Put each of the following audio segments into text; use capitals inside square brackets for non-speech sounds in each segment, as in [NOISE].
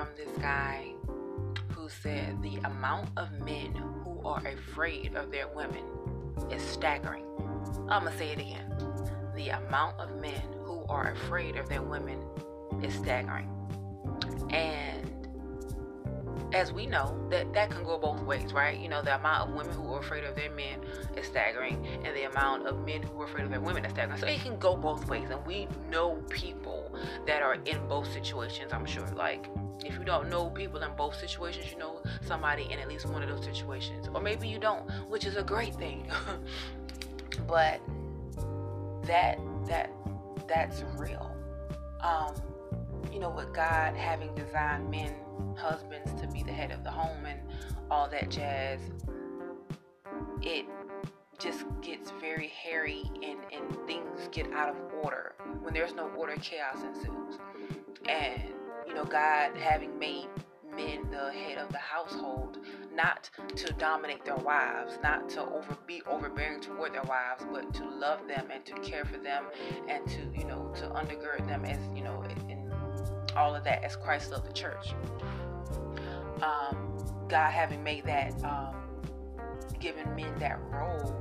from this guy who said the amount of men who are afraid of their women is staggering. I'm going to say it again. The amount of men who are afraid of their women is staggering. And as we know, that that can go both ways, right? You know, the amount of women who are afraid of their men is staggering, and the amount of men who are afraid of their women is staggering. So it can go both ways, and we know people that are in both situations. I'm sure, like if you don't know people in both situations, you know somebody in at least one of those situations, or maybe you don't, which is a great thing. [LAUGHS] but that that that's real. Um, you know, with God having designed men, husbands to be the head of the home and all that jazz, it just gets very hairy and, and things get out of order. When there's no order, chaos ensues. And, you know, God having made men the head of the household, not to dominate their wives, not to over be overbearing toward their wives, but to love them and to care for them and to, you know, to undergird them as, you know, all of that as Christ loved the church. Um, God having made that, um, given men that role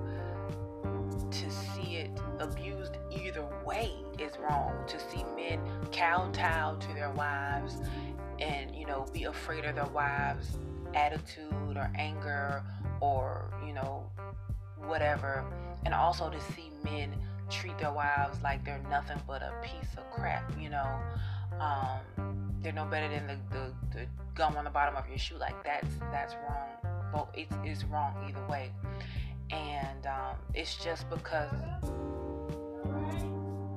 to see it abused either way is wrong. To see men kowtow to their wives and you know be afraid of their wives attitude or anger or you know whatever and also to see men treat their wives like they're nothing but a piece of crap you know um, they're no better than the, the, the gum on the bottom of your shoe. Like that's that's wrong. But it's, it's wrong either way. And um, it's just because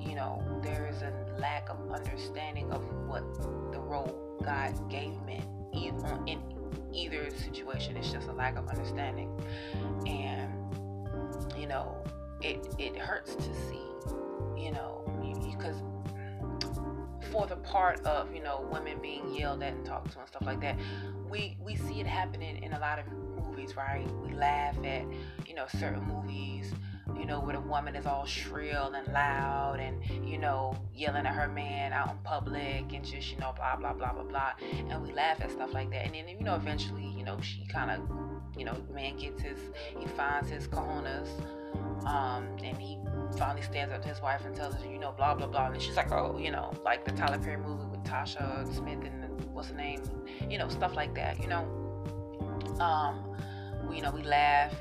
you know there is a lack of understanding of what the role God gave men in either situation. It's just a lack of understanding, and you know, it it hurts to see, you know, because for the part of you know women being yelled at and talked to and stuff like that, we we see it happening in a lot of movies, right? We laugh at you know certain movies you know, where the woman is all shrill and loud and, you know, yelling at her man out in public and just, you know, blah, blah, blah, blah, blah. And we laugh at stuff like that. And then, you know, eventually, you know, she kind of, you know, man gets his, he finds his cojones. Um, and he finally stands up to his wife and tells her, you know, blah, blah, blah. And she's like, oh, you know, like the Tyler Perry movie with Tasha Smith and what's her name? You know, stuff like that, you know. Um, we, you know, we laugh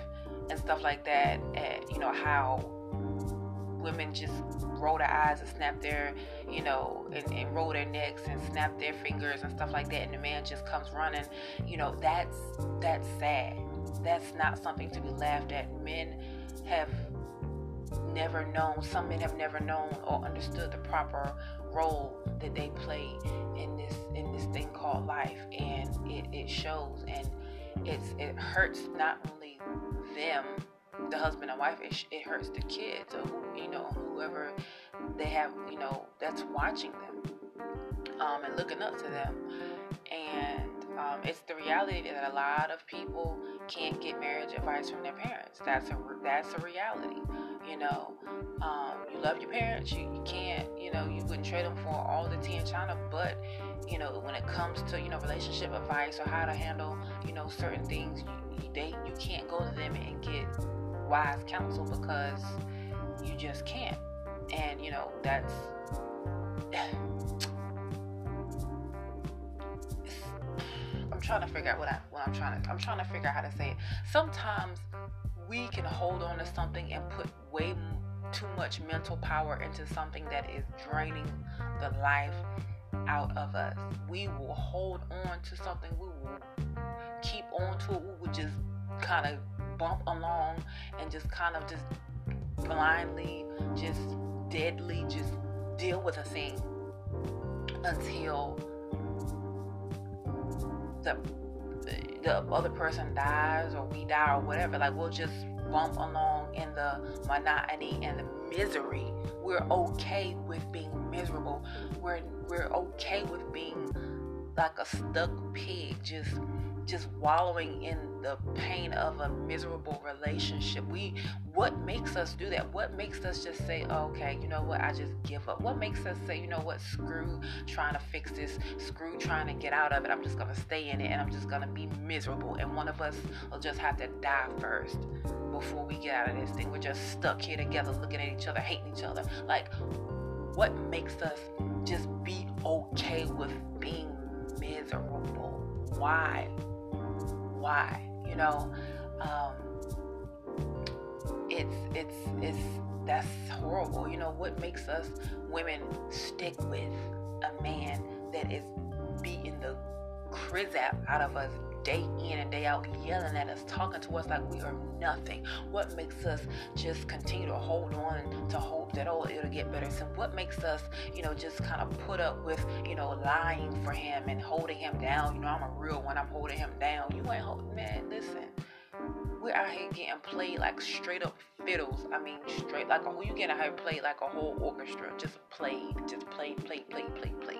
and stuff like that at, you know how women just roll their eyes and snap their you know and, and, roll their necks and snap their fingers and stuff like that and the man just comes running you know that's that's sad. That's not something to be laughed at. Men have never known some men have never known or understood the proper role that they play in this in this thing called life and it, it shows and it's it hurts not only them, the husband and wife, it, it hurts the kids or you know whoever they have, you know, that's watching them um, and looking up to them. And um, it's the reality that a lot of people can't get marriage advice from their parents. That's a that's a reality. You know, um, you love your parents. You, you, can't. You know, you wouldn't trade them for all the tea in China. But you know, when it comes to you know relationship advice or how to handle you know certain things, you, they you can't go to them and get wise counsel because you just can't. And you know that's. [SIGHS] I'm trying to figure out what I what I'm trying to I'm trying to figure out how to say it. Sometimes we can hold on to something and put way too much mental power into something that is draining the life out of us. We will hold on to something. We will keep on to it. We will just kind of bump along and just kind of just blindly, just deadly, just deal with a thing until the the other person dies or we die or whatever, like we'll just bump along in the monotony and the misery. We're okay with being miserable. We're we're okay with being like a stuck pig, just just wallowing in the pain of a miserable relationship. We what makes us do that? What makes us just say, okay, you know what, I just give up? What makes us say, you know what, screw trying to fix this, screw trying to get out of it. I'm just gonna stay in it and I'm just gonna be miserable. And one of us will just have to die first before we get out of this thing. We're just stuck here together looking at each other, hating each other. Like what makes us just be okay with being miserable? Why? why you know um, it's it's it's that's horrible you know what makes us women stick with a man that is beating the crizap out of us day in and day out yelling at us, talking to us like we are nothing? What makes us just continue to hold on to hope that, oh, it'll get better? So, what makes us, you know, just kind of put up with, you know, lying for him and holding him down? You know, I'm a real one, I'm holding him down. You ain't holding, man, listen. We're out here getting played like straight up fiddles. I mean, straight like who you getting out here played like a whole orchestra, just played, just played, played, played, played, played,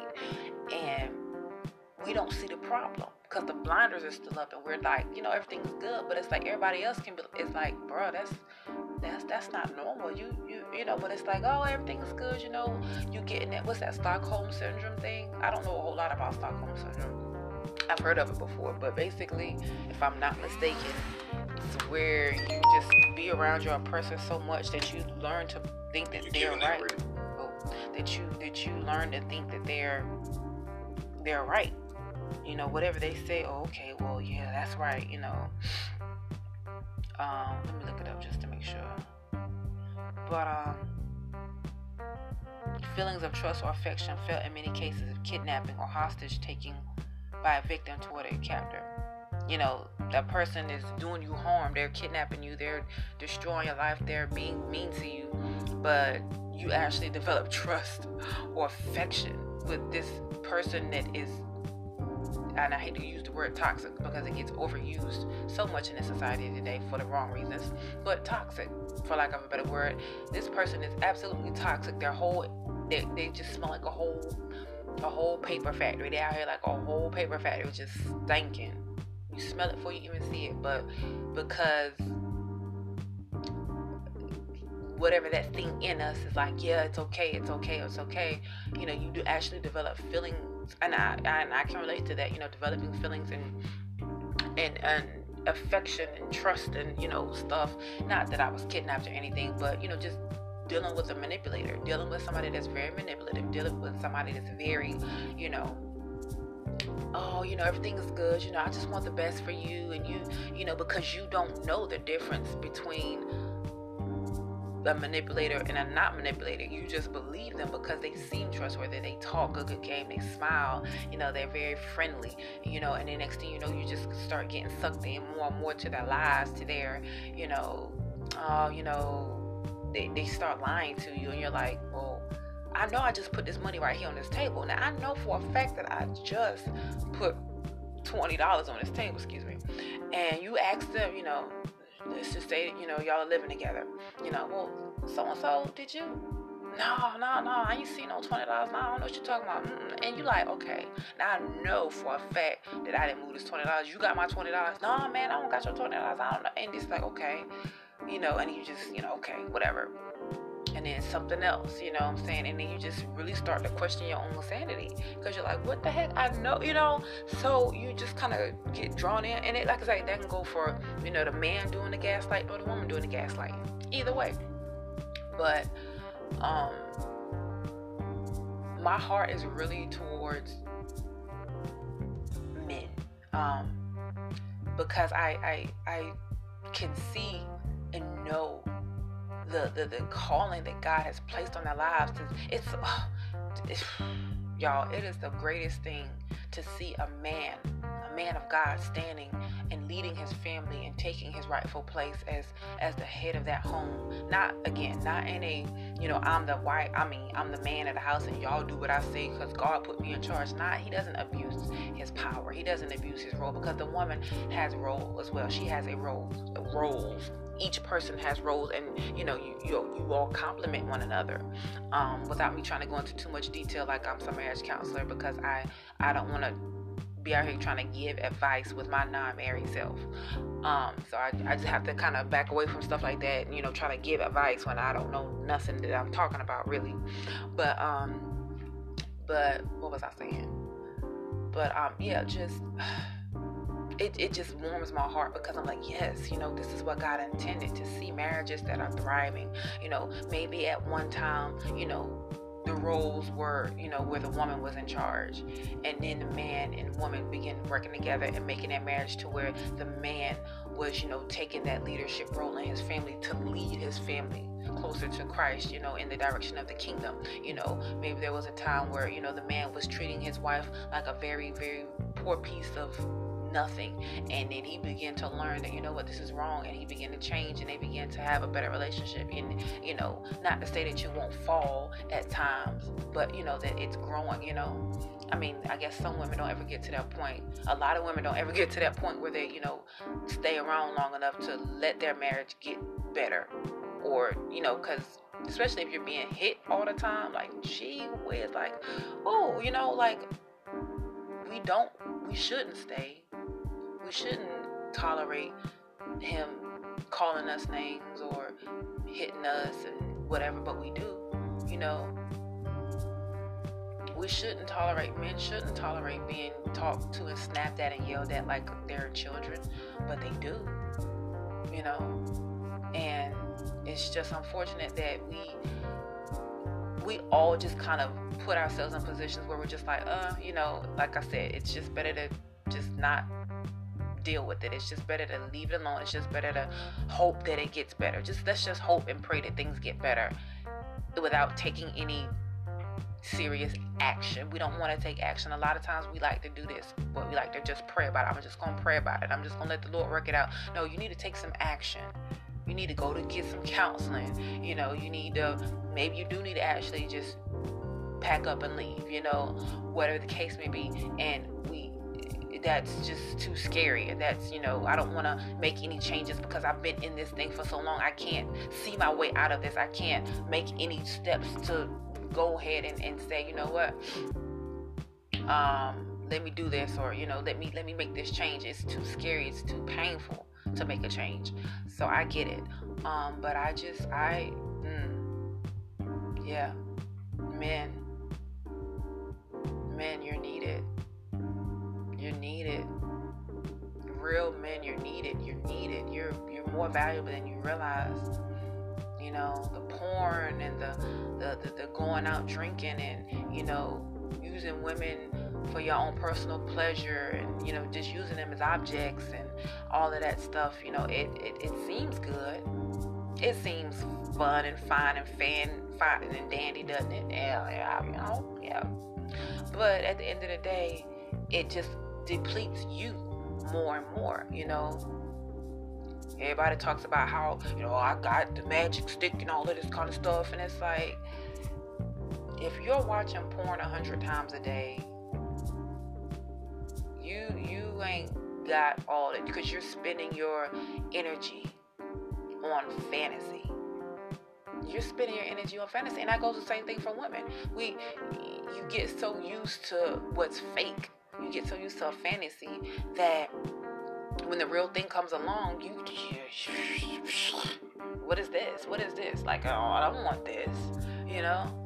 and we don't see the problem because the blinders are still up and we're like, you know, everything's good, but it's like everybody else can be. It's like, bro, that's that's that's not normal. You you you know, but it's like, oh, everything's good. You know, you getting that. What's that Stockholm syndrome thing? I don't know a whole lot about Stockholm syndrome. I've heard of it before, but basically, if I'm not mistaken, it's where you just be around your oppressor so much that you learn to think that they're right. Oh, that you that you learn to think that they're they're right you know, whatever they say, oh, okay, well, yeah, that's right, you know. Um, let me look it up just to make sure. But um, feelings of trust or affection felt in many cases of kidnapping or hostage taking by a victim toward a captor. You know, that person is doing you harm. They're kidnapping you. They're destroying your life. They're being mean to you. But you actually develop trust or affection with this person that is and I hate to use the word toxic because it gets overused so much in the society today for the wrong reasons, but toxic, for lack of a better word. This person is absolutely toxic. Their whole, they, they just smell like a whole, a whole paper factory. They out here like a whole paper factory, just stinking. You smell it before you even see it, but because whatever that thing in us is like, yeah, it's okay, it's okay, it's okay. You know, you do actually develop feelings and I and I can relate to that. You know, developing feelings and and and affection and trust and you know stuff. Not that I was kidnapped or anything, but you know, just dealing with a manipulator, dealing with somebody that's very manipulative, dealing with somebody that's very, you know, oh, you know, everything is good. You know, I just want the best for you, and you, you know, because you don't know the difference between a manipulator and a not manipulator. You just believe them because they seem trustworthy. They talk a good game. They smile. You know, they're very friendly. You know, and the next thing you know, you just start getting sucked in more and more to their lies, to their, you know, uh, you know, they, they start lying to you, and you're like, well, I know I just put this money right here on this table. Now I know for a fact that I just put twenty dollars on this table, excuse me. And you ask them, you know, let's just say, you know, y'all are living together. You know, well, so and so, did you? No, no, no, I ain't seen no twenty dollars. No, I don't know what you're talking about. Mm-mm. And you're like, okay, now I know for a fact that I didn't move this twenty dollars. You got my twenty dollars. No, man, I don't got your twenty dollars. I don't know. And it's like, okay, you know, and you just, you know, okay, whatever and then something else, you know what I'm saying? And then you just really start to question your own sanity because you're like, what the heck? I know, you know? So you just kind of get drawn in. And it, like I say, that can go for, you know, the man doing the gaslight or the woman doing the gaslight. Either way. But, um, my heart is really towards men. Um, because I, I, I can see and know the, the, the calling that God has placed on their lives. It's, [SIGHS] it's, y'all, it is the greatest thing to see a man, a man of God standing and leading his family and taking his rightful place as as the head of that home. Not again, not in a, you know, I'm the white, I mean, I'm the man of the house and y'all do what I say because God put me in charge. Not, he doesn't abuse his power. He doesn't abuse his role because the woman has role as well. She has a role, roles each person has roles and you know you you, you all complement one another um, without me trying to go into too much detail like i'm some marriage counselor because i i don't want to be out here trying to give advice with my non-married self. Um, so I, I just have to kind of back away from stuff like that, you know, try to give advice when I don't know nothing that I'm talking about really. But um, but what was I saying? But um, yeah, just. It, it just warms my heart because I'm like, yes, you know, this is what God intended to see marriages that are thriving. You know, maybe at one time, you know, the roles were, you know, where the woman was in charge. And then the man and woman began working together and making that marriage to where the man was, you know, taking that leadership role in his family to lead his family closer to Christ, you know, in the direction of the kingdom. You know, maybe there was a time where, you know, the man was treating his wife like a very, very poor piece of nothing. And then he began to learn that, you know what, this is wrong. And he began to change and they began to have a better relationship. And, you know, not to say that you won't fall at times, but, you know, that it's growing, you know. I mean, I guess some women don't ever get to that point. A lot of women don't ever get to that point where they, you know, stay around long enough to let their marriage get better. Or, you know, because especially if you're being hit all the time, like, gee whiz, like, oh, you know, like, we don't, we shouldn't stay we shouldn't tolerate him calling us names or hitting us and whatever, but we do, you know. We shouldn't tolerate, men shouldn't tolerate being talked to and snapped at and yelled at like they're children, but they do, you know. And it's just unfortunate that we we all just kind of put ourselves in positions where we're just like, uh, you know, like I said, it's just better to just not deal with it. It's just better to leave it alone. It's just better to hope that it gets better. Just let's just hope and pray that things get better without taking any serious action. We don't want to take action. A lot of times we like to do this, but we like to just pray about it. I'm just going to pray about it. I'm just going to let the Lord work it out. No, you need to take some action. You need to go to get some counseling. You know, you need to, maybe you do need to actually just pack up and leave, you know, whatever the case may be. And we that's just too scary and that's you know i don't want to make any changes because i've been in this thing for so long i can't see my way out of this i can't make any steps to go ahead and, and say you know what? Um let me do this or you know let me let me make this change. It's too scary it's too painful to make a change. So i get it. Um but i just i mm, yeah. Men men you're needed you're needed. Real men, you're needed. You're needed. You're you're more valuable than you realize. You know, the porn and the the, the, the going out drinking and, you know, using women for your own personal pleasure and you know just using them as objects and all of that stuff you know it, it, it seems good it seems fun and fine and fan fine and dandy doesn't it yeah, yeah you know yeah but at the end of the day it just depletes you more and more, you know. Everybody talks about how, you know, I got the magic stick and all of this kind of stuff, and it's like, if you're watching porn a hundred times a day, you you ain't got all it because you're spending your energy on fantasy. You're spending your energy on fantasy, and that goes the same thing for women. We you get so used to what's fake you get so used to a fantasy that when the real thing comes along, you [LAUGHS] what is this? What is this? Like, oh, I don't want this, you know.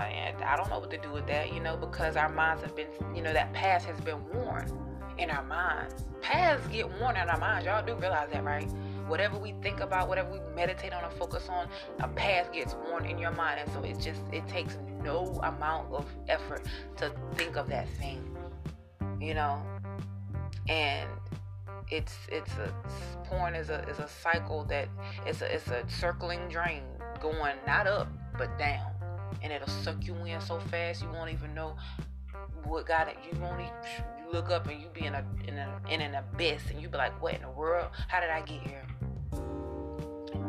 And I don't know what to do with that, you know, because our minds have been, you know, that past has been worn in our minds. Paths get worn in our minds. Y'all do realize that, right? Whatever we think about, whatever we meditate on or focus on, a path gets worn in your mind. And so it just, it takes no amount of effort to think of that thing you know? And it's it's a porn is a is a cycle that it's a it's a circling drain going not up but down. And it'll suck you in so fast you won't even know what got it. You won't even, you look up and you be in a in, a, in an abyss and you be like what in the world? How did i get here?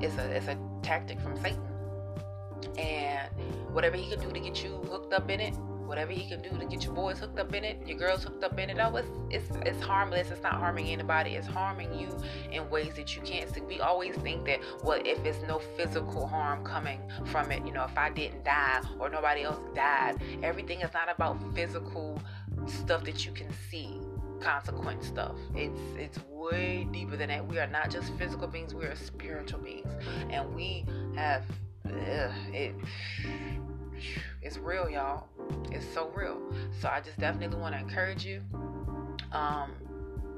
It's a it's a tactic from satan. And whatever he can do to get you hooked up in it whatever he can do to get your boys hooked up in it, your girls hooked up in it. Oh, it's it's it's harmless. It's not harming anybody. It's harming you in ways that you can't see. We always think that well, if it's no physical harm coming from it, you know, if I didn't die or nobody else died, everything is not about physical stuff that you can see consequence stuff. It's it's way deeper than that. We are not just physical beings, we are spiritual beings. And we have ugh, it it's real, y'all. It's so real. So I just definitely want to encourage you um,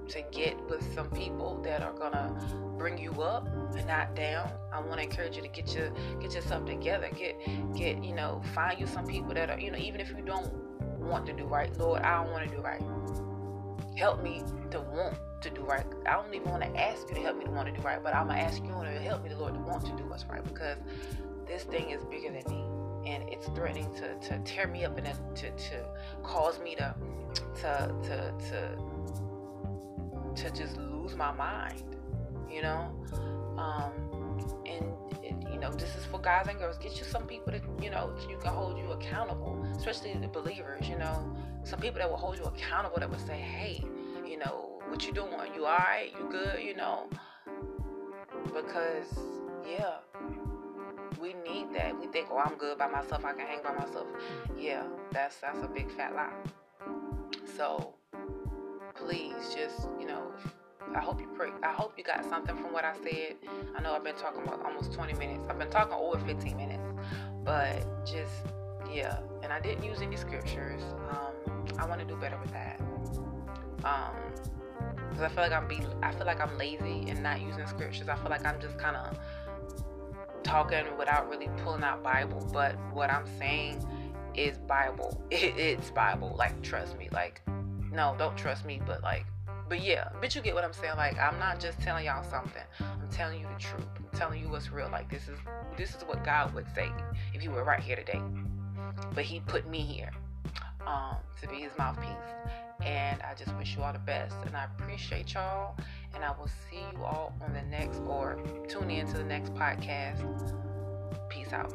to get with some people that are gonna bring you up and not down. I want to encourage you to get your get yourself together. Get get you know find you some people that are you know even if you don't want to do right, Lord, I don't want to do right. Help me to want to do right. I don't even want to ask you to help me to want to do right, but I'm gonna ask you to help me, the Lord, to want to do what's right because this thing is bigger than me and it's threatening to, to tear me up and to, to cause me to to to to to just lose my mind you know? Um, and, you know this is for guys and girls. Get you some people that you know you can hold you accountable especially the believers you know? Some people that will hold you accountable that would say hey you know what you doing? You all right? You good? You know? Because yeah we need that. We think, oh, I'm good by myself. I can hang by myself. Yeah, that's that's a big fat lie. So please, just you know, I hope you pray. I hope you got something from what I said. I know I've been talking about almost 20 minutes. I've been talking over 15 minutes, but just yeah. And I didn't use any scriptures. Um, I want to do better with that. Um, because I feel like I'm be I feel like I'm lazy and not using scriptures. I feel like I'm just kind of talking without really pulling out Bible, but what I'm saying is Bible. [LAUGHS] It, it's Bible. Like, trust me. Like, no, don't trust me, but like, but yeah, but you get what I'm saying. Like, I'm not just telling y'all something. I'm telling you the truth. I'm telling you what's real. Like, this is this is what God would say if He were right here today. But He put me here um, to be His mouthpiece. And I just wish you all the best. And I appreciate y'all. And I will see you all on the next or tune in to the next podcast. Peace out.